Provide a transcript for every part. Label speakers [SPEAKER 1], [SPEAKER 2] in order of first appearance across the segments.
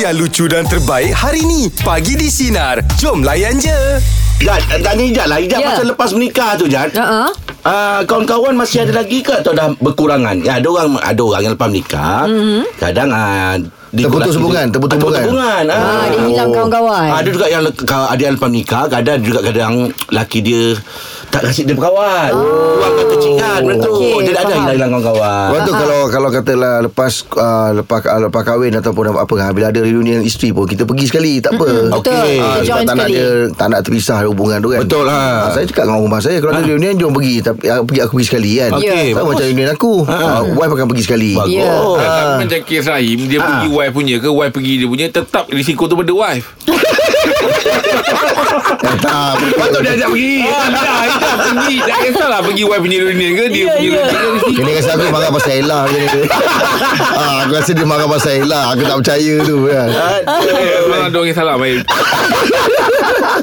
[SPEAKER 1] yang lucu dan terbaik hari ni. Pagi di Sinar. Jom layan je.
[SPEAKER 2] Jad, tanya Ijat lah Ijat
[SPEAKER 3] Ya.
[SPEAKER 2] masa lepas menikah tu Jad
[SPEAKER 3] Uh-uh.
[SPEAKER 2] Uh, kawan-kawan masih ada lagi ke atau dah berkurangan? Ya, ada orang ada orang yang lepas menikah, mm-hmm. kadang uh,
[SPEAKER 4] Terputus hubungan, terputus hubungan.
[SPEAKER 2] hubungan.
[SPEAKER 3] Ah, dia hilang kawan-kawan.
[SPEAKER 2] Ada juga yang le- ka- ada yang lepas menikah, kadang juga kadang laki dia tak kasih dia berkawan. Oh. Buang kata cikan benda tu.
[SPEAKER 3] Okey,
[SPEAKER 2] Dia ada
[SPEAKER 3] faham.
[SPEAKER 2] hilang-hilang kawan-kawan.
[SPEAKER 4] Lepas tu kalau kalau katalah lepas uh, lepas lepas kahwin ataupun apa apa bila ada reunion isteri pun kita pergi sekali tak apa.
[SPEAKER 3] Betul.
[SPEAKER 2] Okey.
[SPEAKER 3] Kita
[SPEAKER 4] Ah,
[SPEAKER 3] join
[SPEAKER 4] sebab tak nak dia tak nak terpisah hubungan tu kan.
[SPEAKER 2] Betul, ha.
[SPEAKER 4] Ah, saya cakap dengan rumah saya kalau ada reunion jom pergi tapi ah, pergi aku pergi sekali kan.
[SPEAKER 2] Okey,
[SPEAKER 4] Sama
[SPEAKER 2] bagus.
[SPEAKER 4] macam reunion aku. Ah, wife akan pergi sekali.
[SPEAKER 2] Bagus.
[SPEAKER 3] Ya.
[SPEAKER 5] Tapi macam kes Rahim Dia
[SPEAKER 2] Ah.
[SPEAKER 5] pergi wife punya ke Wife pergi dia punya Tetap risiko tu pada wife
[SPEAKER 4] Tak.
[SPEAKER 2] Patut dia ajak pergi.
[SPEAKER 5] Ah, pergi Tak kisahlah pergi wife punya reunion ke Dia
[SPEAKER 3] Ya,
[SPEAKER 5] punya
[SPEAKER 3] ya.
[SPEAKER 5] reunion ke risiko
[SPEAKER 4] Kena rasa aku marah pasal Ella ah, aku rasa dia marah pasal Ella. Aku tak percaya tu kan.
[SPEAKER 5] Memang ada orang yang salah main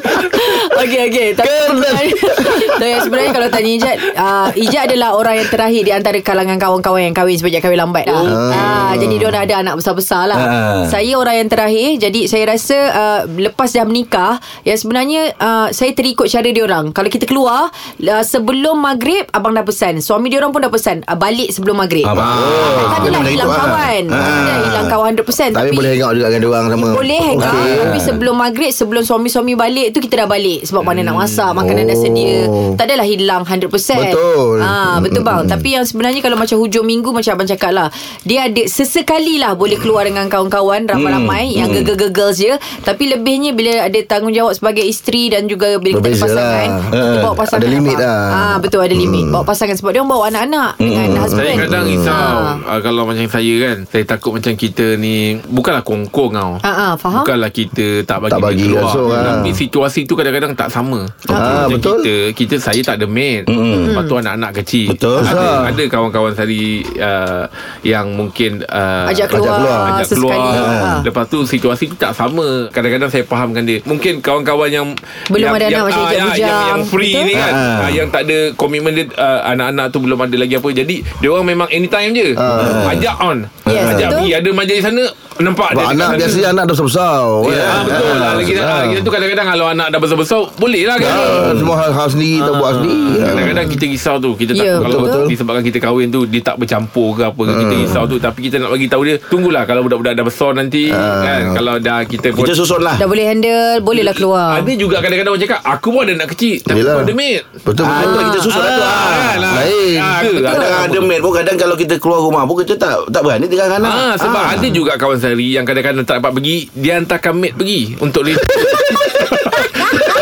[SPEAKER 3] Okey okey. Tapi sebenarnya, tapi sebenarnya kalau tanya Ijat, uh, Ijat adalah orang yang terakhir di antara kalangan kawan-kawan yang kahwin sejak kahwin lambat. Oh. Uh, jadi dia orang ada anak besar-besar lah.
[SPEAKER 2] Ah.
[SPEAKER 3] Saya orang yang terakhir. Jadi saya rasa uh, lepas dah menikah, ya sebenarnya uh, saya terikut cara dia orang. Kalau kita keluar uh, sebelum maghrib abang dah pesan. Suami dia orang pun dah pesan uh, balik sebelum maghrib.
[SPEAKER 2] Ah, bagus.
[SPEAKER 3] Tak adalah hilang
[SPEAKER 4] ah.
[SPEAKER 3] kawan. Tak adalah hilang kawan 100%.
[SPEAKER 4] Tapi boleh hang out juga dengan dia orang sama.
[SPEAKER 3] Boleh hang out
[SPEAKER 4] Okey.
[SPEAKER 3] Tapi sebelum maghrib Sebelum suami-suami balik tu Kita dah balik Sebab mana nak masak Makanan dah sedia
[SPEAKER 4] Oh.
[SPEAKER 3] Tak adalah hilang 100%
[SPEAKER 4] Betul.
[SPEAKER 3] ha, Betul bang Tapi yang sebenarnya Kalau macam hujung minggu Macam abang cakap lah Dia ada Sesekali lah Boleh keluar dengan kawan-kawan Ramai-ramai Yang gegel-gegel je Tapi lebihnya Bila ada tanggungjawab Sebagai isteri Dan juga Bila kita ada pasangan
[SPEAKER 4] lah.
[SPEAKER 3] Kita
[SPEAKER 4] Eh,
[SPEAKER 3] bawa pasangan
[SPEAKER 4] ada limit lah.
[SPEAKER 3] ha, Betul ada limit Bawa pasangan Sebab dia orang bawa anak-anak Dengan
[SPEAKER 5] Saya
[SPEAKER 3] husband
[SPEAKER 5] kadang risau
[SPEAKER 3] Ah.
[SPEAKER 5] uh, Kalau macam saya kan Saya takut macam kita ni Bukanlah kongkong tau
[SPEAKER 3] Ah, ah, faham?
[SPEAKER 5] Bukanlah kita tak bagi
[SPEAKER 4] Tak
[SPEAKER 5] dia
[SPEAKER 4] bagi
[SPEAKER 5] keluar
[SPEAKER 4] langsung, ah.
[SPEAKER 5] Tapi situasi tu kadang-kadang tak sama
[SPEAKER 4] Ah,
[SPEAKER 5] Macam
[SPEAKER 4] betul.
[SPEAKER 5] kita, kita Saya tak ada maid
[SPEAKER 2] Mm-mm.
[SPEAKER 5] Lepas tu anak-anak kecil
[SPEAKER 2] Betul.
[SPEAKER 5] Ada,
[SPEAKER 4] Ah.
[SPEAKER 5] ada kawan-kawan saya uh, Yang mungkin uh,
[SPEAKER 3] Ajak keluar,
[SPEAKER 4] keluar.
[SPEAKER 5] Ajak
[SPEAKER 3] sesekali.
[SPEAKER 5] keluar
[SPEAKER 3] Ah.
[SPEAKER 5] Lepas tu situasi tu tak sama Kadang-kadang saya fahamkan dia Mungkin kawan-kawan yang
[SPEAKER 3] Belum
[SPEAKER 5] yang,
[SPEAKER 3] ada anak
[SPEAKER 5] yang,
[SPEAKER 3] macam
[SPEAKER 5] ah, yang,
[SPEAKER 3] Bujang.
[SPEAKER 5] yang, yang free
[SPEAKER 3] Betul?
[SPEAKER 5] ni kan
[SPEAKER 2] Ah.
[SPEAKER 5] ah, Yang tak ada komitmen dia uh, Anak-anak tu belum ada lagi apa Jadi dia orang memang anytime je
[SPEAKER 4] Ah.
[SPEAKER 5] Ajak on
[SPEAKER 3] Yes,
[SPEAKER 5] Ajak
[SPEAKER 3] betul.
[SPEAKER 5] pergi Ada majlis sana Nampak
[SPEAKER 4] Sebab
[SPEAKER 5] dia
[SPEAKER 4] anak biasanya anak dah besar-besar.
[SPEAKER 5] Ya, ah, betul lah. Lagi ah, kita tu kadang-kadang kalau anak dah besar-besar boleh lah kan.
[SPEAKER 4] Ah, semua hal-hal sendiri tak buat sendiri.
[SPEAKER 5] Kadang-kadang kita risau tu Kita tak
[SPEAKER 3] Ya,
[SPEAKER 5] Kalau
[SPEAKER 3] betul.
[SPEAKER 5] disebabkan kita kahwin tu Dia tak bercampur ke apa ke Kita risau tu Tapi kita nak bagi tahu dia Tunggulah Kalau budak-budak dah besar nanti kan Kalau dah kita
[SPEAKER 2] Kita susun lah.
[SPEAKER 3] Dah boleh handle Bolehlah keluar
[SPEAKER 5] Ada juga kadang-kadang orang cakap Aku pun ada anak kecil Tapi
[SPEAKER 4] Yelah.
[SPEAKER 5] aku ada maid
[SPEAKER 4] Betul
[SPEAKER 2] Ah,
[SPEAKER 4] betul.
[SPEAKER 2] itu kita susun lah tu. Ah,
[SPEAKER 5] kan, ah.
[SPEAKER 4] lain.
[SPEAKER 5] Ah,
[SPEAKER 2] Kadang
[SPEAKER 5] betul.
[SPEAKER 2] ada maid pun Kadang kalau kita keluar rumah pun Kita tak tak berani tinggal anak
[SPEAKER 5] Ah, sebab ada juga kawan saya yang kadang-kadang tak dapat pergi, dia hantarkan maid pergi untuk dia.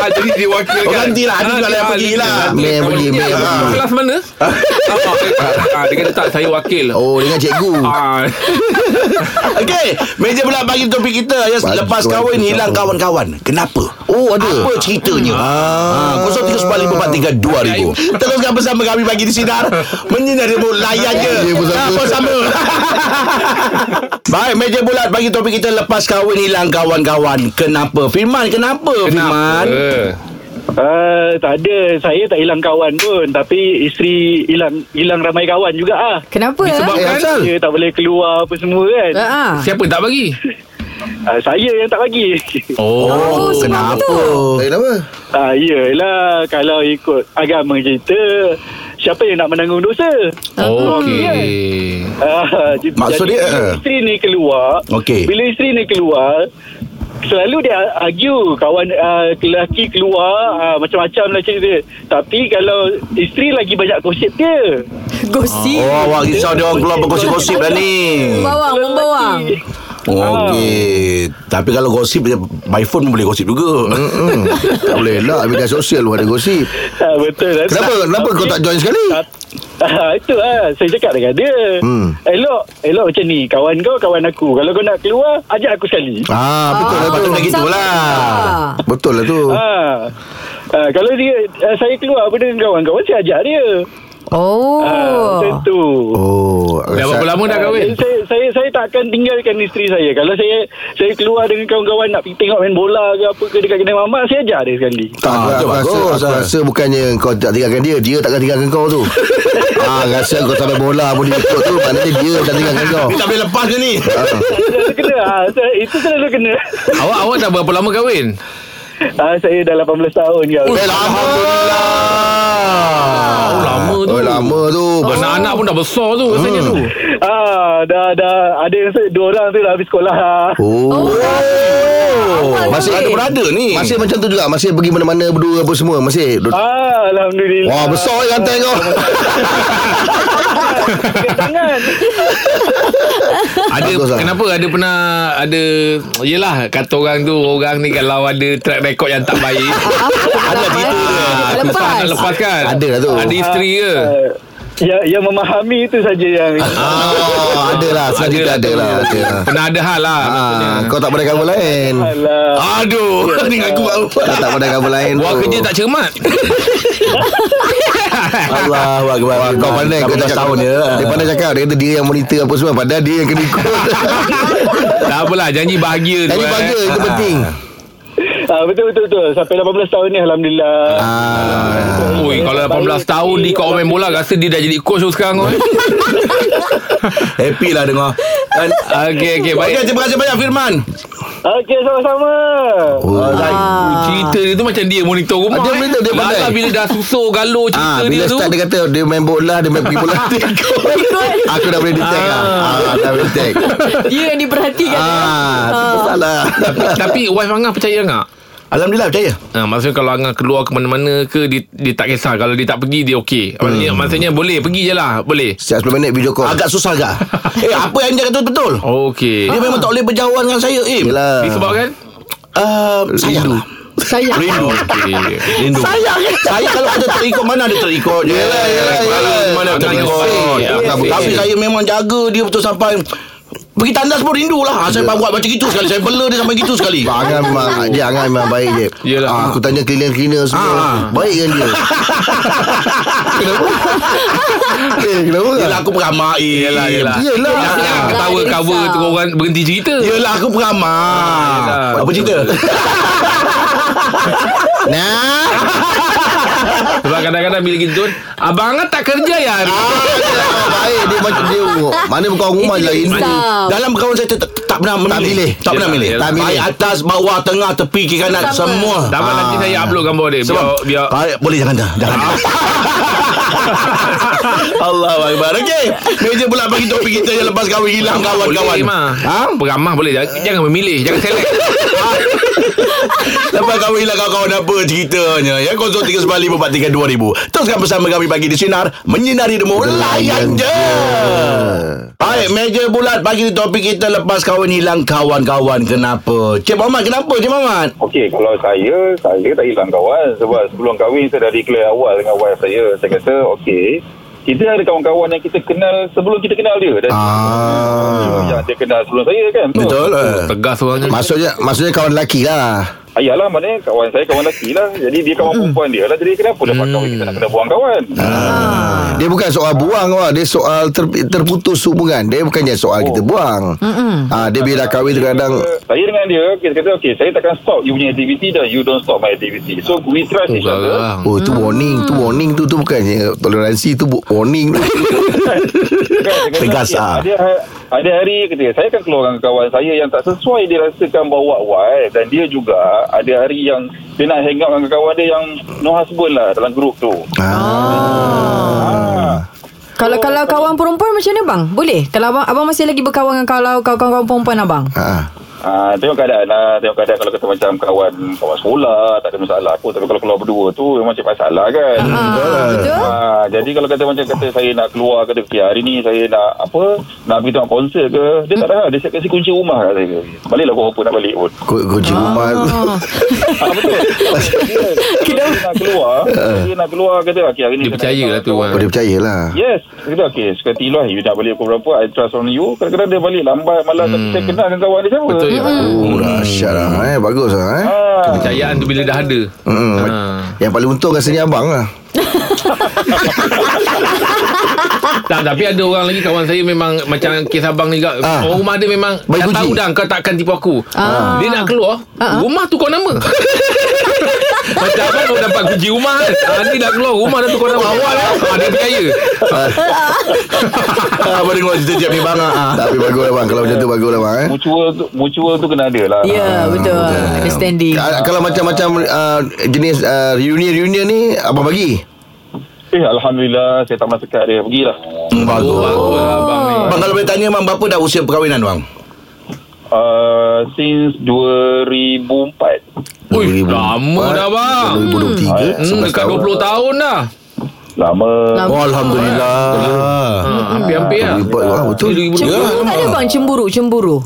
[SPEAKER 5] ah, jadi dia wakilkan.
[SPEAKER 2] Oh, gantilah. Ada juga yang pergi lah.
[SPEAKER 4] Yang pergi, maid yang pergi.
[SPEAKER 5] Kelas mana? ah, ah, dia kata tak, saya wakil.
[SPEAKER 4] Oh dengan cikgu.
[SPEAKER 5] Ah,
[SPEAKER 2] Okey Meja pula bagi topik kita ya, Lepas kahwin hilang kawan-kawan Kenapa?
[SPEAKER 4] Oh ada.
[SPEAKER 2] Apa ceritanya? Ah, 0395432000. Teruskan bersama kami bagi di sinar Menyinar ilmu layan je
[SPEAKER 4] Ya, bersama.
[SPEAKER 2] Ah, Baik meja bulat bagi topik kita Lepas kahwin hilang kawan-kawan Kenapa? Firman kenapa, Firman?
[SPEAKER 5] kenapa?
[SPEAKER 6] Uh, tak ada Saya tak hilang kawan pun Tapi isteri hilang hilang ramai kawan juga ah.
[SPEAKER 3] Kenapa?
[SPEAKER 4] Eh asal.
[SPEAKER 6] Dia tak boleh keluar apa semua kan
[SPEAKER 3] Ah, ah.
[SPEAKER 5] Siapa tak bagi?
[SPEAKER 6] uh, Saya yang tak bagi
[SPEAKER 5] Oh,
[SPEAKER 3] Oh,
[SPEAKER 2] kenapa?
[SPEAKER 3] tu.
[SPEAKER 4] Eh kenapa?
[SPEAKER 6] uh, Yelah Kalau ikut agama kita Siapa yang nak menanggung dosa
[SPEAKER 5] Okey.
[SPEAKER 6] uh, j-
[SPEAKER 2] Maksud
[SPEAKER 6] jadi,
[SPEAKER 2] dia, eh.
[SPEAKER 6] isteri ni keluar
[SPEAKER 2] Okey.
[SPEAKER 6] Bila isteri ni keluar Selalu dia argue Kawan uh, lelaki keluar uh, Macam-macam lah cerita Tapi kalau Isteri lagi banyak gosip dia
[SPEAKER 3] Gosip.
[SPEAKER 2] Oh awak risau dia orang keluar bergosip-gosip dah ni
[SPEAKER 3] Bawang, membawang.
[SPEAKER 2] Okey Tapi kalau gosip By phone pun boleh gosip juga
[SPEAKER 4] Hmm. tak boleh lah media sosial pun ada gosip.
[SPEAKER 6] uh, Betul lah
[SPEAKER 4] Kenapa kenapa kau tak join sekali?
[SPEAKER 6] Ah, itu lah Saya cakap dengan dia
[SPEAKER 4] Hmm.
[SPEAKER 6] Elok Elok macam ni Kawan kau kawan aku Kalau kau nak keluar Ajak aku sekali
[SPEAKER 4] Ah betul lah tu.
[SPEAKER 2] patut macam gitulah.
[SPEAKER 3] Ah.
[SPEAKER 4] Betul lah tu.
[SPEAKER 6] Ah. Ah, kalau dia ah, saya keluar apa dengan kawan-kawan saya ajak dia.
[SPEAKER 3] Oh.
[SPEAKER 6] Ah, macam tu.
[SPEAKER 4] Oh.
[SPEAKER 5] Dah berapa lama dah kahwin?
[SPEAKER 6] Ah, saya, saya tak akan tinggalkan isteri saya. Kalau saya saya keluar dengan kawan-kawan nak pergi tengok main bola ke apa ke dekat kedai mamak, saya ajar dia sekali.
[SPEAKER 4] Tak,
[SPEAKER 2] Ah,
[SPEAKER 4] aku, rasa,
[SPEAKER 2] bagus,
[SPEAKER 4] aku
[SPEAKER 2] ah.
[SPEAKER 4] rasa bukannya kau tak tinggalkan dia Dia takkan tinggalkan kau tu ah, Rasa kau sampai bola pun dia ikut tu Maknanya dia tak tinggalkan kau
[SPEAKER 2] tak boleh lepas ke ni
[SPEAKER 6] Selalu kena. Saya- itu selalu kena.
[SPEAKER 5] Awak awak dah berapa lama kahwin?
[SPEAKER 6] Ha, saya dah 18 tahun kan.
[SPEAKER 2] Eh Alhamdulillah
[SPEAKER 5] Oh, lama tu.
[SPEAKER 4] Oh lama tu
[SPEAKER 5] Anak-anak pun dah besar tu rasanya tu.
[SPEAKER 6] Ah, dah dah ada yang se- dua orang tu dah habis sekolah.
[SPEAKER 4] Oh,
[SPEAKER 3] Awal
[SPEAKER 4] Masih
[SPEAKER 3] kahwin.
[SPEAKER 2] Ada berada ni
[SPEAKER 4] Masih macam tu juga Masih pergi mana-mana berdua apa semua Masih
[SPEAKER 6] Ah, alhamdulillah.
[SPEAKER 4] Wah besar ya rantai kau
[SPEAKER 6] Tangan.
[SPEAKER 5] Ada
[SPEAKER 4] Bagus lah.
[SPEAKER 5] kenapa ada pernah ada yelah kata orang tu orang ni kalau ada track record yang tak baik
[SPEAKER 3] Ada gitu
[SPEAKER 5] ah, susah
[SPEAKER 3] Lepas
[SPEAKER 5] nak lepas kan
[SPEAKER 4] Ada lah tu.
[SPEAKER 5] ada isteri ke
[SPEAKER 6] Ya, yang memahami itu saja yang
[SPEAKER 4] Oh, ada lah
[SPEAKER 5] lah
[SPEAKER 4] ada
[SPEAKER 5] tu.
[SPEAKER 4] lah ada lah.
[SPEAKER 5] pernah ada hal lah.
[SPEAKER 4] Ah, kau tak pada cover lain
[SPEAKER 6] Alah.
[SPEAKER 2] Aduh Ni aku
[SPEAKER 4] Kau tak pada cover lain
[SPEAKER 5] buat kerja tak cermat
[SPEAKER 2] Allah
[SPEAKER 4] Wah, kau pandai kau
[SPEAKER 2] 18
[SPEAKER 4] cakap
[SPEAKER 2] tahun dia
[SPEAKER 4] Dia pandai cakap Dia kata dia yang monitor apa semua Padahal dia yang kena ikut
[SPEAKER 5] tak apalah janji bahagia tu
[SPEAKER 4] Jadi
[SPEAKER 5] eh.
[SPEAKER 4] bagus Itu penting
[SPEAKER 6] Ah, betul betul betul. Sampai 18 tahun ni alhamdulillah.
[SPEAKER 4] Ah,
[SPEAKER 5] Oi, kalau 18 tahun dia kau main bola Rasa dia dah jadi coach tu sekarang.
[SPEAKER 2] Happy lah dengar Kan
[SPEAKER 5] Okey okey
[SPEAKER 2] Baik,
[SPEAKER 5] baik
[SPEAKER 2] terima kasih banyak Firman.
[SPEAKER 6] Okey, sama-sama.
[SPEAKER 4] oh.
[SPEAKER 5] Ah. Cerita dia tu macam dia monitor rumah
[SPEAKER 4] Dia
[SPEAKER 5] eh.
[SPEAKER 4] monitor, dia pandai.
[SPEAKER 5] Lala bila dah susur Galo cerita
[SPEAKER 4] Ah,
[SPEAKER 5] dia
[SPEAKER 4] bila
[SPEAKER 5] tu
[SPEAKER 4] start dia kata dia main bola, dia main pergi bola. Aku dah boleh detect lah. Ah, dah boleh detect.
[SPEAKER 3] Dia yang diperhatikan
[SPEAKER 4] Ah, tu salah.
[SPEAKER 5] Tapi wife Angah percaya tak?
[SPEAKER 2] Alhamdulillah percaya.
[SPEAKER 5] Ha, maksudnya kalau Angah keluar ke mana-mana ke dia, dia tak kisah Kalau dia tak pergi dia okey Maksudnya,
[SPEAKER 4] Hmm.
[SPEAKER 5] maksudnya boleh pergi je lah Boleh
[SPEAKER 4] Setiap 10 minit video call.
[SPEAKER 2] Agak susah agak. eh apa yang dia kata tu betul?
[SPEAKER 5] Okey
[SPEAKER 2] Dia memang tak boleh berjauhan dengan saya. Eh,
[SPEAKER 4] Yelah.
[SPEAKER 5] Disebabkan
[SPEAKER 2] uh, sayang lah.
[SPEAKER 3] Sayang
[SPEAKER 2] Rindu.
[SPEAKER 5] Okey
[SPEAKER 2] Rindu. Sayang. Saya kalau ada terikut mana ada terikut. Yelah,
[SPEAKER 4] yelah, yelah.
[SPEAKER 2] Mana terikut.
[SPEAKER 5] fair,
[SPEAKER 2] Ya. Tapi saya memang jaga dia betul sampai Pergi tandas pun rindu lah Saya buat macam gitu sekali Saya bela dia sampai gitu sekali
[SPEAKER 4] Angan memang Dia Angan memang baik je
[SPEAKER 5] Yelah.
[SPEAKER 4] Ah, Aku tanya cleaner-cleaner semua
[SPEAKER 2] Ah.
[SPEAKER 4] Baik kan dia Eh kenapa
[SPEAKER 2] Yelah aku peramai
[SPEAKER 5] Yelah yelah
[SPEAKER 4] Yelah.
[SPEAKER 5] Jangan
[SPEAKER 3] Yelah,
[SPEAKER 5] ketawa
[SPEAKER 3] dia
[SPEAKER 5] cover tu orang berhenti cerita
[SPEAKER 2] Yelah aku peramai
[SPEAKER 5] yelah.
[SPEAKER 2] Apa cerita?
[SPEAKER 4] Nah.
[SPEAKER 5] Sebab kadang-kadang bila kita turun Abang Angah tak kerja ya hari
[SPEAKER 4] Ah, Baik. Dia macam dia Mana bukan rumah je lah.
[SPEAKER 2] Dalam kawan saya tak, tak pernah memilih.
[SPEAKER 4] pilih.
[SPEAKER 2] Tak pernah
[SPEAKER 5] Yelah,
[SPEAKER 2] milih
[SPEAKER 5] yelah.
[SPEAKER 4] Tak milih.
[SPEAKER 2] Baik atas, bawah, tengah, tepi, kiri kanan. Semua.
[SPEAKER 5] Tak apa nanti saya upload gambar dia. Biar,
[SPEAKER 2] Sebab
[SPEAKER 5] biar
[SPEAKER 2] Baik, Boleh jangan dah Jangan Allah Akbar. Okey Meja pula bagi topik kita Yang lepas kahwin hilang kawan-kawan.
[SPEAKER 5] Boleh
[SPEAKER 2] Ha?
[SPEAKER 5] Peramah boleh. Jangan, memilih Jangan select.
[SPEAKER 2] Lepas kahwin hilang kawan-kawan apa ceritanya? Ya 0395432000 Teruskan bersama kami pagi di Sinar Menyinari Demo Layan je. Baik meja bulat Pagi di topik kita Lepas kahwin hilang kawan-kawan Kenapa Cik Muhammad kenapa Cik Muhammad
[SPEAKER 7] Okey, kalau saya, saya tak hilang kawan. Sebab sebelum kahwin, saya dah declare awal dengan wife saya. Saya kata, okey, kita ada kawan-kawan yang kita kenal sebelum kita kenal dia. Dan
[SPEAKER 4] Ah.
[SPEAKER 7] yang dia kenal sebelum saya kan.
[SPEAKER 2] Betul eh?
[SPEAKER 5] Tegas orangnya
[SPEAKER 4] Maksudnya Maksudnya kawan lelaki lah
[SPEAKER 7] Ayalah, maknanya kawan saya kawan lelaki lah. Jadi dia kawan perempuan dia lah. Jadi kenapa lepas kahwin kita nak kena buang kawan?
[SPEAKER 4] Dia bukan soal buang awak Dia soal ter, terputus hubungan. Dia bukannya soal kita buang. Ah, Dia bila dah kahwin kadang
[SPEAKER 7] Saya dengan dia, kita kata, okey, saya takkan stop you punya aktiviti dan you don't stop my activity. So, we trust each other.
[SPEAKER 4] Oh tu warning. Tu warning tu Tu bukannya toleransi Tu warning. Tu
[SPEAKER 7] dia
[SPEAKER 2] Tegas,
[SPEAKER 7] okey,
[SPEAKER 2] ah.
[SPEAKER 7] Ada, hari kata, saya akan keluar dengan kawan saya yang tak sesuai dia rasakan bawa wife dan dia juga ada hari yang dia nak hang out dengan kawan dia yang no husband lah dalam grup tu.
[SPEAKER 4] ah.
[SPEAKER 3] Kalau kalau kawan perempuan macam mana bang? Boleh? Kalau abang, abang masih lagi berkawan dengan kalau kawan-kawan perempuan abang?
[SPEAKER 4] Ah.
[SPEAKER 7] Ah, tengok keadaan lah. Tengok keadaan kalau kata macam kawan kawan sekolah tak ada masalah apa. Tapi kalau keluar berdua tu memang macam masalah kan.
[SPEAKER 3] Ah, betul?
[SPEAKER 7] Ah, jadi kalau kata macam kata saya nak keluar kata okay, hari ni saya nak apa? Nak pergi tengok konsert ke? Dia tak ada dia siap kasi kunci rumah kat saya. Baliklah pukul apa nak balik pun.
[SPEAKER 4] Ku- Kunci rumah
[SPEAKER 3] Ah.
[SPEAKER 7] ah, betul. Dia, dia nak keluar. Dia nak keluar kata okay, hari ni
[SPEAKER 5] Dia percaya lah tu,
[SPEAKER 4] Oh dia percaya lah.
[SPEAKER 7] Yes. Kata okay Sekali lah. You nak balik pukul berapa? I trust on you. Kadang-kadang dia balik lambat Malah hmm. saya kenal dengan kawan dia siapa?
[SPEAKER 5] Betul ya
[SPEAKER 4] Oh dahsyat lah eh. Bagus lah eh.
[SPEAKER 7] Ah,
[SPEAKER 5] Kepercayaan tu bila dah ada
[SPEAKER 4] Hmm.
[SPEAKER 5] Ha.
[SPEAKER 4] Yang paling untung rasanya abang lah
[SPEAKER 5] tak, tapi ada orang lagi kawan saya memang macam kes abang ni juga.
[SPEAKER 4] Ah.
[SPEAKER 5] Orang rumah dia memang
[SPEAKER 4] Baik
[SPEAKER 5] dah
[SPEAKER 4] uji.
[SPEAKER 5] tahu dah kau takkan tipu aku.
[SPEAKER 3] Ah.
[SPEAKER 5] Dia nak keluar,
[SPEAKER 3] Ah.
[SPEAKER 5] rumah tukar nama. macam abang baru dapat kunci rumah kan. Ah, ni dah keluar, rumah dah tukar nama. Awal eh. Ah, dia percaya.
[SPEAKER 2] Apa dengar cerita Jeb ni bang.
[SPEAKER 4] Tapi bagus lah bang Kalau macam tu bagus lah bang eh.
[SPEAKER 7] Mutual tu, mutual tu kena ada lah.
[SPEAKER 3] Ya betul Understanding
[SPEAKER 4] Kalau macam-macam uh, Jenis uh, reunion-reunion ni Abang bagi
[SPEAKER 7] Eh, Alhamdulillah, saya tak masuk kat dia. Pergilah.
[SPEAKER 2] Bagus.
[SPEAKER 5] Oh, bagus lah abang ni.
[SPEAKER 2] Bang kalau boleh tanya bang berapa dah usia perkahwinan bang?
[SPEAKER 7] Uh, since 2004.
[SPEAKER 5] Ui, lama dah bang.
[SPEAKER 4] 2023
[SPEAKER 5] Hmm,
[SPEAKER 4] 11
[SPEAKER 5] dekat
[SPEAKER 4] tahun.
[SPEAKER 5] 20 tahun dah.
[SPEAKER 7] Lama.
[SPEAKER 3] Lama.
[SPEAKER 2] Oh Alhamdulillah.
[SPEAKER 5] Ha, hampir-hampir lah.
[SPEAKER 4] Empat, wah, betul.
[SPEAKER 3] Cemburu tak ada bang Cemburu Cemburu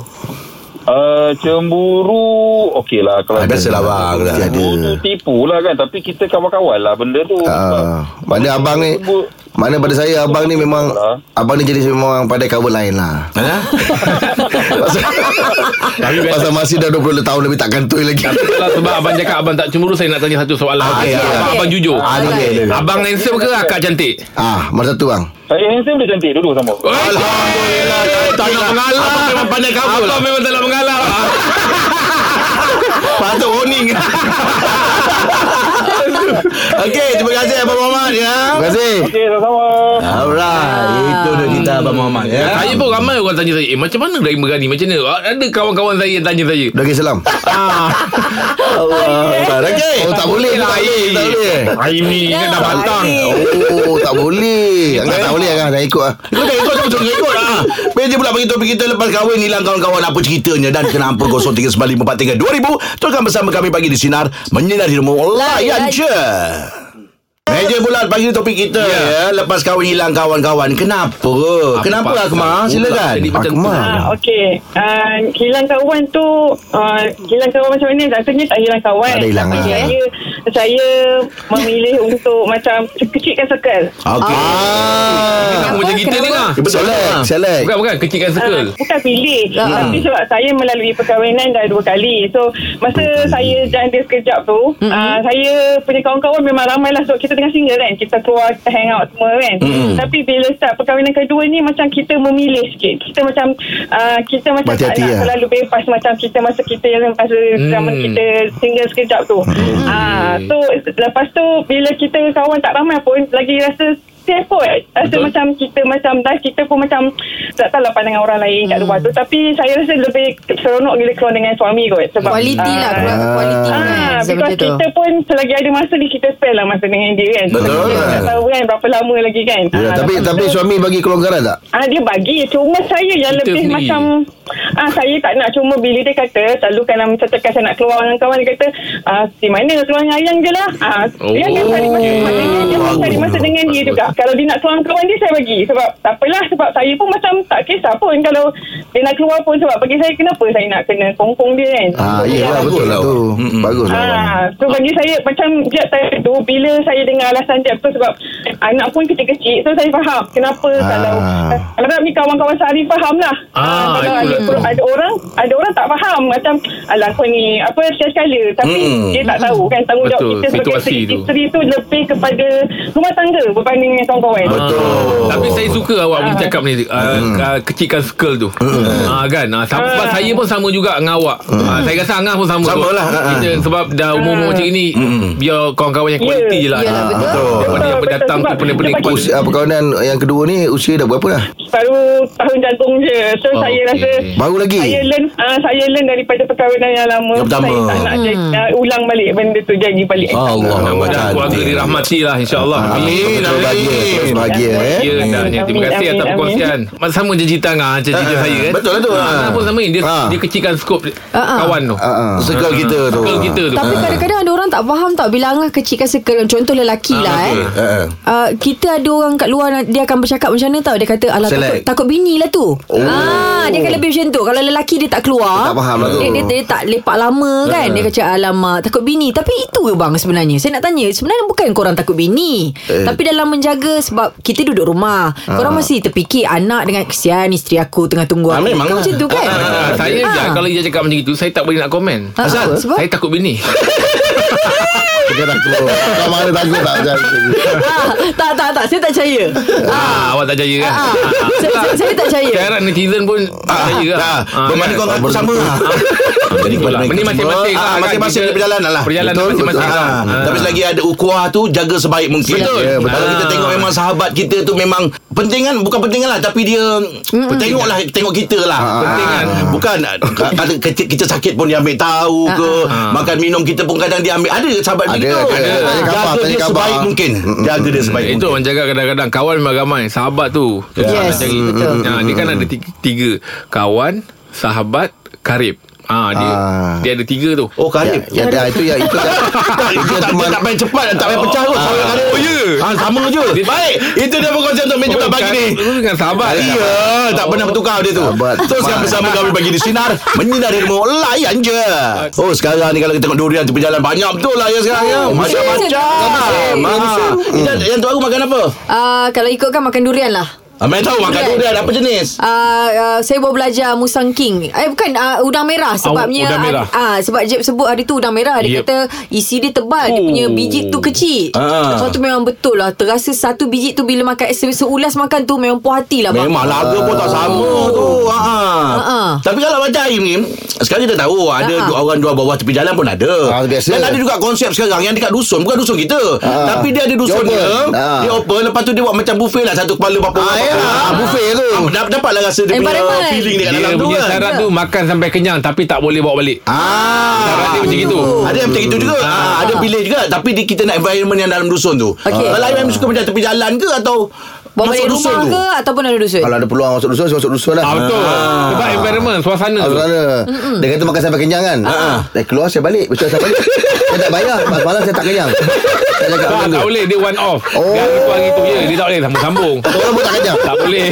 [SPEAKER 7] Uh, cemburu, okey lah. Kalau
[SPEAKER 2] Ah, biasalah bang.
[SPEAKER 4] Ada.
[SPEAKER 7] Cemburu tu tipu lah kan. Tapi kita kawan-kawan lah benda tu.
[SPEAKER 4] Ah, mana abang ni
[SPEAKER 7] Sebut-
[SPEAKER 4] Mana pada saya Abang ni memang
[SPEAKER 7] Lah.
[SPEAKER 4] Abang ni jenis memang Pandai cover lain lah
[SPEAKER 2] Ha?
[SPEAKER 5] Tapi biasa
[SPEAKER 4] Pasal masih dah 20 tahun Lebih tak kantoi lagi
[SPEAKER 5] Kalau sebab abang cakap abang tak cemburu Saya nak tanya satu soalan
[SPEAKER 2] Ah,
[SPEAKER 5] Okey,
[SPEAKER 2] okey,
[SPEAKER 5] abang,
[SPEAKER 3] okey.
[SPEAKER 5] abang jujur
[SPEAKER 4] Ah, okey, okey.
[SPEAKER 5] Abang handsome ke akak cantik?
[SPEAKER 4] Ah, Mana satu bang
[SPEAKER 7] Saya handsome dia cantik dulu sama.
[SPEAKER 5] Alhamdulillah Tak nak mengalah
[SPEAKER 2] Abang memang pandai cover
[SPEAKER 5] Abang
[SPEAKER 2] lah.
[SPEAKER 5] memang tak nak mengalah
[SPEAKER 2] Patut warning. Okey, terima kasih Abang Muhammad ya.
[SPEAKER 4] Terima kasih
[SPEAKER 7] Okey, sama-sama.
[SPEAKER 2] Alright, itu dia kita Abang Muhammad ya.
[SPEAKER 5] Saya pun ramai orang tanya saya Eh macam mana Rahim berani Macam mana Ada kawan-kawan saya yang tanya saya
[SPEAKER 4] Dah salam
[SPEAKER 5] Ah,
[SPEAKER 2] Allah. Okey.
[SPEAKER 4] Oh tak boleh Tak boleh Tak boleh
[SPEAKER 5] Rahim ni dah batang
[SPEAKER 4] Oh tak boleh Angkat tak boleh kan Dah ikut lah
[SPEAKER 2] Ikut dah, ikut sama suruh ikut ah. Meja pula bagi topik kita lepas kahwin hilang kawan-kawan apa ceritanya dan kenapa 0395432000 Teruskan bersama kami pagi di sinar menyinari rumah layan je. Meja bulat pagi ni topik kita ya. ya. Lepas kahwin hilang kawan-kawan Kenapa? Kenapa
[SPEAKER 5] pasal
[SPEAKER 2] Akmal?
[SPEAKER 5] pula
[SPEAKER 2] Silakan?
[SPEAKER 4] Akmal
[SPEAKER 8] Ah, okey. Uh, hilang kawan tu uh, hilang kawan macam mana? Rasanya tak hilang kawan.
[SPEAKER 4] Tak ada hilang,
[SPEAKER 8] Tapi
[SPEAKER 4] ah.
[SPEAKER 8] Saya saya memilih untuk macam kecilkan circle.
[SPEAKER 2] Okey.
[SPEAKER 5] Kenapa macam kita ni lah.
[SPEAKER 4] Select Select.
[SPEAKER 5] Bukan bukan Kecilkan circle.
[SPEAKER 8] Uh, bukan pilih.
[SPEAKER 3] Ah.
[SPEAKER 8] Tapi sebab saya melalui perkahwinan dah dua kali. So masa saya janda sekejap tu uh, Saya punya kawan-kawan memang ramai lah. Sebab kita tengah single kan. Kita keluar kita hang out semua kan. Tapi bila start perkahwinan kedua ni Macam kita memilih sikit. Kita macam uh, Kita macam tak
[SPEAKER 4] Berhati-hati
[SPEAKER 8] nak
[SPEAKER 4] lah.
[SPEAKER 8] terlalu bebas Macam kita. Masa kita yang Masa zaman kita single sekejap tu. Uh, So lepas tu Bila kita kawan tak ramai pun Lagi rasa safe kot Rasa
[SPEAKER 5] Betul.
[SPEAKER 8] macam kita macam dah kita pun macam tak tahulah pandangan orang lain kat luar tu tapi saya rasa lebih seronok bila keluar dengan suami kot sebab
[SPEAKER 3] Quality lah
[SPEAKER 8] ah,
[SPEAKER 3] keluar Quality kan
[SPEAKER 8] Ah,
[SPEAKER 3] Sebab
[SPEAKER 8] because
[SPEAKER 3] macam tu
[SPEAKER 8] kita pun selagi ada masa ni kita spend lah masa dengan dia kan.
[SPEAKER 2] Betul.
[SPEAKER 8] Kita tak tahu kan berapa lama lagi kan.
[SPEAKER 4] ya,
[SPEAKER 8] Ah,
[SPEAKER 4] Tapi tapi
[SPEAKER 8] tu-
[SPEAKER 4] suami bagi kelonggaran tak
[SPEAKER 8] Ah dia bagi cuma saya yang
[SPEAKER 5] Kita
[SPEAKER 8] lebih
[SPEAKER 5] sendiri.
[SPEAKER 8] macam ah saya tak nak cuma bila dia kata selalu kalau macam cakap saya nak keluar dengan kawan dia kata ah si mana keluar dengan ayang je lah. Ah
[SPEAKER 5] Oh,
[SPEAKER 8] dia cari masa pun cari masa dengan dia juga. Kalau dia nak keluar dengan kawan dia saya bagi sebab tak apalah sebab saya pun macam tak kisah pun kalau dia nak keluar pun sebab bagi saya kenapa saya nak kena kongkong dia kan.
[SPEAKER 4] Ah,
[SPEAKER 8] So,
[SPEAKER 4] ya
[SPEAKER 8] dia-
[SPEAKER 4] lah betul lah tu. Bagus lah.
[SPEAKER 8] Ah, so bagi saya macam dia time tu bila saya dengar alasan dia tu sebab anak pun kecil-kecil so saya faham kenapa
[SPEAKER 4] Ah.
[SPEAKER 8] kalau harap ni kawan-kawan Sari faham lah.
[SPEAKER 5] Ah,
[SPEAKER 8] kalau ada,
[SPEAKER 5] tu.
[SPEAKER 8] ada orang ada orang tak faham macam alah kau ni apa sekali tapi
[SPEAKER 2] Mm-mm.
[SPEAKER 8] dia tak tahu kan tanggungjawab
[SPEAKER 5] Betul,
[SPEAKER 8] kita sebagai isteri,
[SPEAKER 5] tu.
[SPEAKER 8] tu lebih kepada rumah tangga berbanding dengan kawan-kawan.
[SPEAKER 5] Ah, Tapi saya suka awak punya cakap ni uh, uh, Kecilkan circle tu uh, Kan uh, sama, Sebab
[SPEAKER 8] Ah.
[SPEAKER 5] saya pun sama juga Dengan awak uh, Saya rasa Angah pun sama
[SPEAKER 2] Sama
[SPEAKER 5] tu.
[SPEAKER 2] lah, ah, ah.
[SPEAKER 5] Kita Sebab dah umur-umur macam ni Biar kawan-kawan yang
[SPEAKER 8] Ya.
[SPEAKER 5] kualiti je lah
[SPEAKER 3] Yalah, betul.
[SPEAKER 5] Daripada yang
[SPEAKER 8] Betul,
[SPEAKER 5] berdatang tu Pening-pening
[SPEAKER 4] perkahwinan yang kedua ni usia dah berapa dah?
[SPEAKER 8] Baru tahun jantung je. So
[SPEAKER 5] Oh,
[SPEAKER 8] saya
[SPEAKER 5] okey.
[SPEAKER 8] rasa
[SPEAKER 4] Baru lagi?
[SPEAKER 8] Saya learn uh, saya learn daripada perkahwinan yang lama.
[SPEAKER 2] Yang pertama.
[SPEAKER 8] Saya tak nak hmm. uh, ulang balik benda tu jadi balik.
[SPEAKER 2] Allah
[SPEAKER 5] Mudah-mudahan keluarga dirahmati lah InsyaAllah
[SPEAKER 2] Amin, amin.
[SPEAKER 4] Terus bahagia eh.
[SPEAKER 5] Ya dah Terima kasih atas perkongsian. Macam sama je cerita Angah Macam cerita
[SPEAKER 2] Ah,
[SPEAKER 5] saya kan
[SPEAKER 2] betul lah tu.
[SPEAKER 5] Ah, Angah pun sama Dia,
[SPEAKER 4] Ah.
[SPEAKER 5] dia kecilkan skop
[SPEAKER 3] Ah, ah.
[SPEAKER 5] Kawan tu.
[SPEAKER 4] Ah, ah.
[SPEAKER 2] Circle kita tu.
[SPEAKER 5] Circle kita tu.
[SPEAKER 3] Tapi kadang-kadang ada orang tak faham tak Bila Angah kecilkan circle. Contoh lelaki
[SPEAKER 5] Ah,
[SPEAKER 3] lah eh. Uh, kita ada orang kat luar Dia akan bercakap macam mana tau? Dia kata Alah takut, takut bini lah tu. Oh. ah, Dia akan lebih macam tu. Kalau lelaki dia tak keluar
[SPEAKER 4] Dia tak faham lah tu.
[SPEAKER 3] dia, dia, dia tak lepak lama kan? Dia kata alamak Takut bini. Tapi itu ke bang sebenarnya. Saya nak tanya Sebenarnya bukan korang takut bini.
[SPEAKER 4] Eh.
[SPEAKER 3] Tapi dalam menjaga Sebab kita duduk rumah Korang masih terfikir Anak dengan Kesian isteri aku Tengah tunggu
[SPEAKER 2] Ah,
[SPEAKER 3] aku
[SPEAKER 2] memang
[SPEAKER 3] Kan
[SPEAKER 2] lah.
[SPEAKER 3] Macam tu kan
[SPEAKER 5] Ah, saya
[SPEAKER 3] Ah.
[SPEAKER 5] je kalau dia cakap macam itu saya tak boleh nak komen.
[SPEAKER 3] Ah,
[SPEAKER 5] Pasal
[SPEAKER 3] apa? Sebab?
[SPEAKER 5] saya takut bini.
[SPEAKER 4] Kita takut Kau takut tak macam
[SPEAKER 3] ah, Tak tak tak Saya tak percaya
[SPEAKER 5] Ah, awak tak percaya kan?
[SPEAKER 3] Ah, saya, saya, saya tak percaya
[SPEAKER 5] Sekarang netizen pun tak percaya lah.
[SPEAKER 2] Ah,
[SPEAKER 5] Ah,
[SPEAKER 2] Bermakna
[SPEAKER 5] kan?
[SPEAKER 2] kau orang bersama Jadi
[SPEAKER 5] Betul lah. Ini masing-masing lah,
[SPEAKER 2] ah,
[SPEAKER 5] kan?
[SPEAKER 2] Masing-masing perjalanan lah
[SPEAKER 5] Perjalanan masing-masing lah.
[SPEAKER 2] Ah,
[SPEAKER 5] Ah.
[SPEAKER 2] Tapi selagi ada ukuah tu Jaga sebaik mungkin
[SPEAKER 5] Betul.
[SPEAKER 2] Ya, betul. Kalau
[SPEAKER 5] Ah.
[SPEAKER 2] kita tengok memang sahabat kita tu Memang Pentingan Bukan pentingan lah Tapi dia Tengok lah Tengok kita lah.
[SPEAKER 5] Pentingan.
[SPEAKER 2] Bukan ka- Kata kita, kita sakit pun dia ambil tahu ke
[SPEAKER 5] Ah.
[SPEAKER 2] Makan minum kita pun kadang dia ambil. Ada sahabat
[SPEAKER 4] Ada,
[SPEAKER 2] kita
[SPEAKER 4] ada. Tanya khabar,
[SPEAKER 2] Jaga dia
[SPEAKER 4] khabar.
[SPEAKER 2] sebaik mungkin. Jaga dia sebaik
[SPEAKER 5] Itu
[SPEAKER 2] mungkin.
[SPEAKER 5] orang jaga kadang-kadang. Kawan memang ramai. Sahabat tu.
[SPEAKER 3] Yes, betul.
[SPEAKER 5] ha, Dia kan ada tiga. Kawan Sahabat Karib Ah dia
[SPEAKER 4] Ah.
[SPEAKER 5] dia ada tiga tu.
[SPEAKER 2] Oh karib
[SPEAKER 4] Ya dah itu ya itu dah.
[SPEAKER 2] Tak, itu tak, dia tak main cepat Tak main pecah kot Sama karib
[SPEAKER 5] Oh, ya?
[SPEAKER 2] ah, Sama je Baik Itu dia pun konsep untuk Meja bulat pagi ni
[SPEAKER 5] Itu dengan sahabat.
[SPEAKER 2] Iya Tak pernah bertukar dia tu
[SPEAKER 4] Sahabat.
[SPEAKER 2] Teruskan bersama kami Pagi di Sinar Menyinari demo Layan je Oh sekarang ni Kalau kita tengok durian Tepi jalan Banyak betul lah ya sekarang ya Macam-macam Ah. Yang yang tu aku makan apa?
[SPEAKER 3] Ah, Kalau ikutkan makan durian lah
[SPEAKER 2] Ah, Main tahu makan
[SPEAKER 3] Durian.
[SPEAKER 2] durian Apa jenis?
[SPEAKER 3] Uh, uh, saya baru belajar Musang King Eh bukan uh, Udang merah Sebabnya
[SPEAKER 5] udang merah.
[SPEAKER 3] uh, Sebab Jeb sebut hari tu Udang merah Dia
[SPEAKER 5] Yep.
[SPEAKER 3] kata Isi dia tebal Dia
[SPEAKER 5] Oh.
[SPEAKER 3] punya biji tu kecil
[SPEAKER 2] Ah.
[SPEAKER 3] Lepas tu memang betul lah Terasa satu biji tu Bila makan se- Seulas makan tu Memang puas hati lah bang.
[SPEAKER 2] Memang laga pun tak sama tu ha.
[SPEAKER 3] Ha.
[SPEAKER 2] Tapi kalau macam Aim ni Sekarang kita tahu Ada
[SPEAKER 3] Ha.
[SPEAKER 2] orang jual bawah tepi jalan pun ada
[SPEAKER 4] Ah, biasa.
[SPEAKER 2] Dan ada juga konsep sekarang Yang dekat dusun Bukan dusun kita
[SPEAKER 4] Ha.
[SPEAKER 2] Tapi dia ada dusun
[SPEAKER 4] Dia
[SPEAKER 2] dia
[SPEAKER 4] open. Ha.
[SPEAKER 2] Dia open Lepas tu dia buat macam buffet lah Satu kepala berapa
[SPEAKER 4] Ah, ya. Ah, buffet tu.
[SPEAKER 2] Ah, dap- Dapatlah rasa dia punya feeling dekat
[SPEAKER 5] Dia
[SPEAKER 2] dalam tu
[SPEAKER 5] punya
[SPEAKER 2] kan
[SPEAKER 5] syarat tu makan sampai kenyang tapi tak boleh bawa balik.
[SPEAKER 2] Ah,
[SPEAKER 5] Syarat dia macam itu.
[SPEAKER 2] Ada yang macam itu juga. Ah, ada pilih juga tapi kita nak environment yang dalam dusun tu. Kalau Aim suka macam tepi jalan ke atau
[SPEAKER 3] Bawa
[SPEAKER 2] masuk
[SPEAKER 3] balik rumah
[SPEAKER 2] tu?
[SPEAKER 3] ke Ataupun ada dusun
[SPEAKER 4] Kalau ada peluang masuk dusun Masuk dusun lah
[SPEAKER 5] Ah, betul. Sebab environment, suasana
[SPEAKER 4] Ah,
[SPEAKER 5] tu.
[SPEAKER 4] Saudara Dia kata makan sampai kenyang kan Saya keluar saya balik Betul saya balik Saya tak bayar Malam saya tak kenyang
[SPEAKER 5] Tak, tak
[SPEAKER 4] tu
[SPEAKER 5] boleh Dia one off
[SPEAKER 4] Oh.
[SPEAKER 5] Dia hari tu hari tu je Dia tak boleh sambung-sambung
[SPEAKER 4] Orang pun tak kenyang.
[SPEAKER 5] Tak boleh.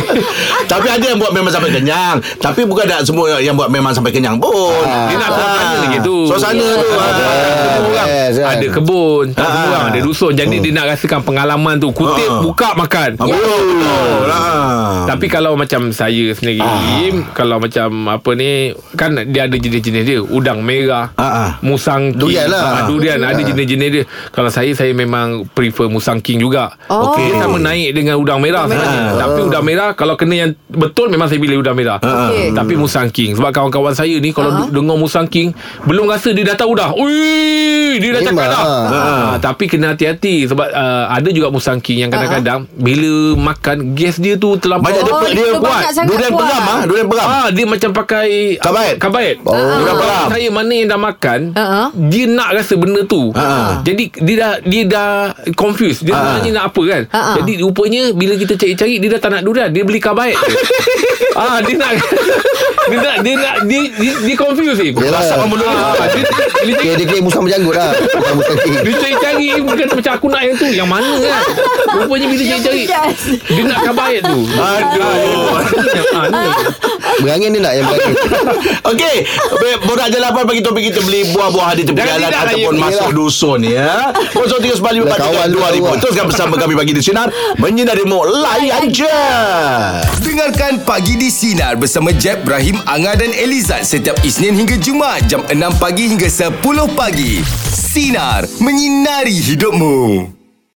[SPEAKER 2] Tapi ada yang buat memang sampai kenyang. Tapi bukan tak semua yang buat memang sampai kenyang pun.
[SPEAKER 4] Ah.
[SPEAKER 5] Dia nak suasana lagi tu
[SPEAKER 2] Suasana tu. Ah.
[SPEAKER 5] Ada kebun Tak
[SPEAKER 2] Ah.
[SPEAKER 5] semua orang. Ada dusun. Jadi dia nak rasakan pengalaman tu. Kutip
[SPEAKER 2] Ah.
[SPEAKER 5] buka makan.
[SPEAKER 2] Ah, ah.
[SPEAKER 5] Tapi kalau macam saya sendiri Kalau macam apa ni Kan dia ada jenis-jenis dia. Udang merah
[SPEAKER 2] Ah, ah.
[SPEAKER 5] Musang king.
[SPEAKER 4] Durian lah.
[SPEAKER 5] Ah, Durian.
[SPEAKER 4] Ah.
[SPEAKER 5] Ada jenis-jenis dia. Kalau saya Saya memang prefer musang king juga.
[SPEAKER 3] Oh.
[SPEAKER 5] Okey, Dia sama naik dengan udang merah sebenarnya. Tapi udang merah Kalau kena yang betul Memang saya pilih udang merah
[SPEAKER 3] Okey.
[SPEAKER 5] Tapi musang king Sebab kawan-kawan saya ni Kalau
[SPEAKER 3] Ah.
[SPEAKER 5] uh dengar musang king Belum rasa dia dah tahu dah Ui, Dia dah cakap dah Ah, Tapi kena hati-hati Sebab uh, ada juga musang king Yang kadang-kadang Bila makan Gas dia tu terlampau
[SPEAKER 2] Banyak dia,
[SPEAKER 3] Oh,
[SPEAKER 2] dia,
[SPEAKER 3] dia
[SPEAKER 2] kuat Durian peram ah, Durian peram
[SPEAKER 5] Ah, dia macam pakai
[SPEAKER 2] Kabaet.
[SPEAKER 5] Kabaet.
[SPEAKER 4] Oh.
[SPEAKER 2] Ah.
[SPEAKER 5] peram. Saya mana yang dah makan,
[SPEAKER 3] Ah.
[SPEAKER 5] dia nak rasa benda tu.
[SPEAKER 2] Ah.
[SPEAKER 5] Jadi dia dah dia dah confused. Dia sebenarnya nak apa kan?
[SPEAKER 3] Ah.
[SPEAKER 5] Jadi rupanya bila kita cari-cari dia dah tak nak durian, dia beli kabaet. ah, dia nak dia nak dia nak dia dia, dia confused ni.
[SPEAKER 4] Yelah.
[SPEAKER 5] Ah, dia, dia, dia,
[SPEAKER 4] dia kira musang berjanggut lah Bukan musang king
[SPEAKER 5] dia cari-cari Bukan macam aku nak yang tu Yang mana kan Rupanya bila cari-cari. Dia nak kabaet tu
[SPEAKER 2] Aduh
[SPEAKER 5] ah, ni.
[SPEAKER 4] Berangin dia nak yang berangin
[SPEAKER 2] Okey, borak je lapan bagi topik kita beli buah-buah di tepi jalan
[SPEAKER 5] lah,
[SPEAKER 2] ataupun
[SPEAKER 5] ya.
[SPEAKER 2] masuk dusun ya. 0395
[SPEAKER 4] Dah kawan tu,
[SPEAKER 2] 2000.
[SPEAKER 4] kawan.
[SPEAKER 2] Teruskan bersama kami pagi di sinar menyinari mu layan je.
[SPEAKER 1] Dengarkan Pagi di Sinar bersama Jeb, Ibrahim, Anga dan Elizad setiap Isnin hingga Jumaat jam 6 pagi hingga 10 pagi. Sinar, menyinari hidupmu.